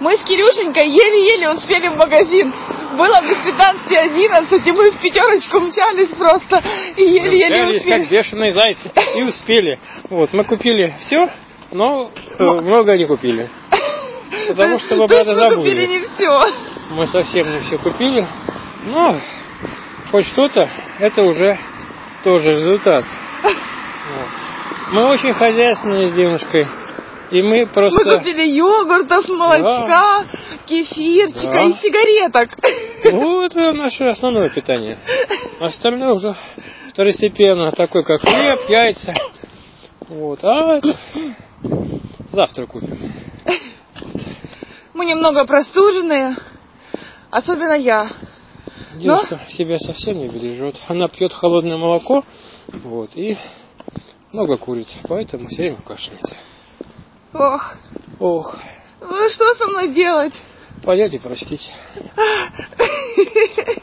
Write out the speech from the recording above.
Мы с Кирюшенькой еле-еле успели в магазин. Было без 15-11, и мы в пятерочку мчались просто. И еле-еле успели. как бешеные зайцы. И успели. Вот, мы купили все, но э, много не купили. Потому что То есть это мы забыли. купили не все. Мы совсем не все купили. Но хоть что-то, это уже тоже результат. Вот. Мы очень хозяйственные с девушкой. И мы просто... Мы купили йогуртов, молочка, кефирчика Да. и сигареток. Ну, это наше основное питание. Остальное уже второстепенно, такое как хлеб, яйца. Вот. А это завтра купим. Мы немного простуженные, особенно я. Девушка себя совсем не бережет. Она пьет холодное молоко, вот, и много курит, поэтому все время кашляет. Ох, Ох, ну что со мной делать? понять и простить.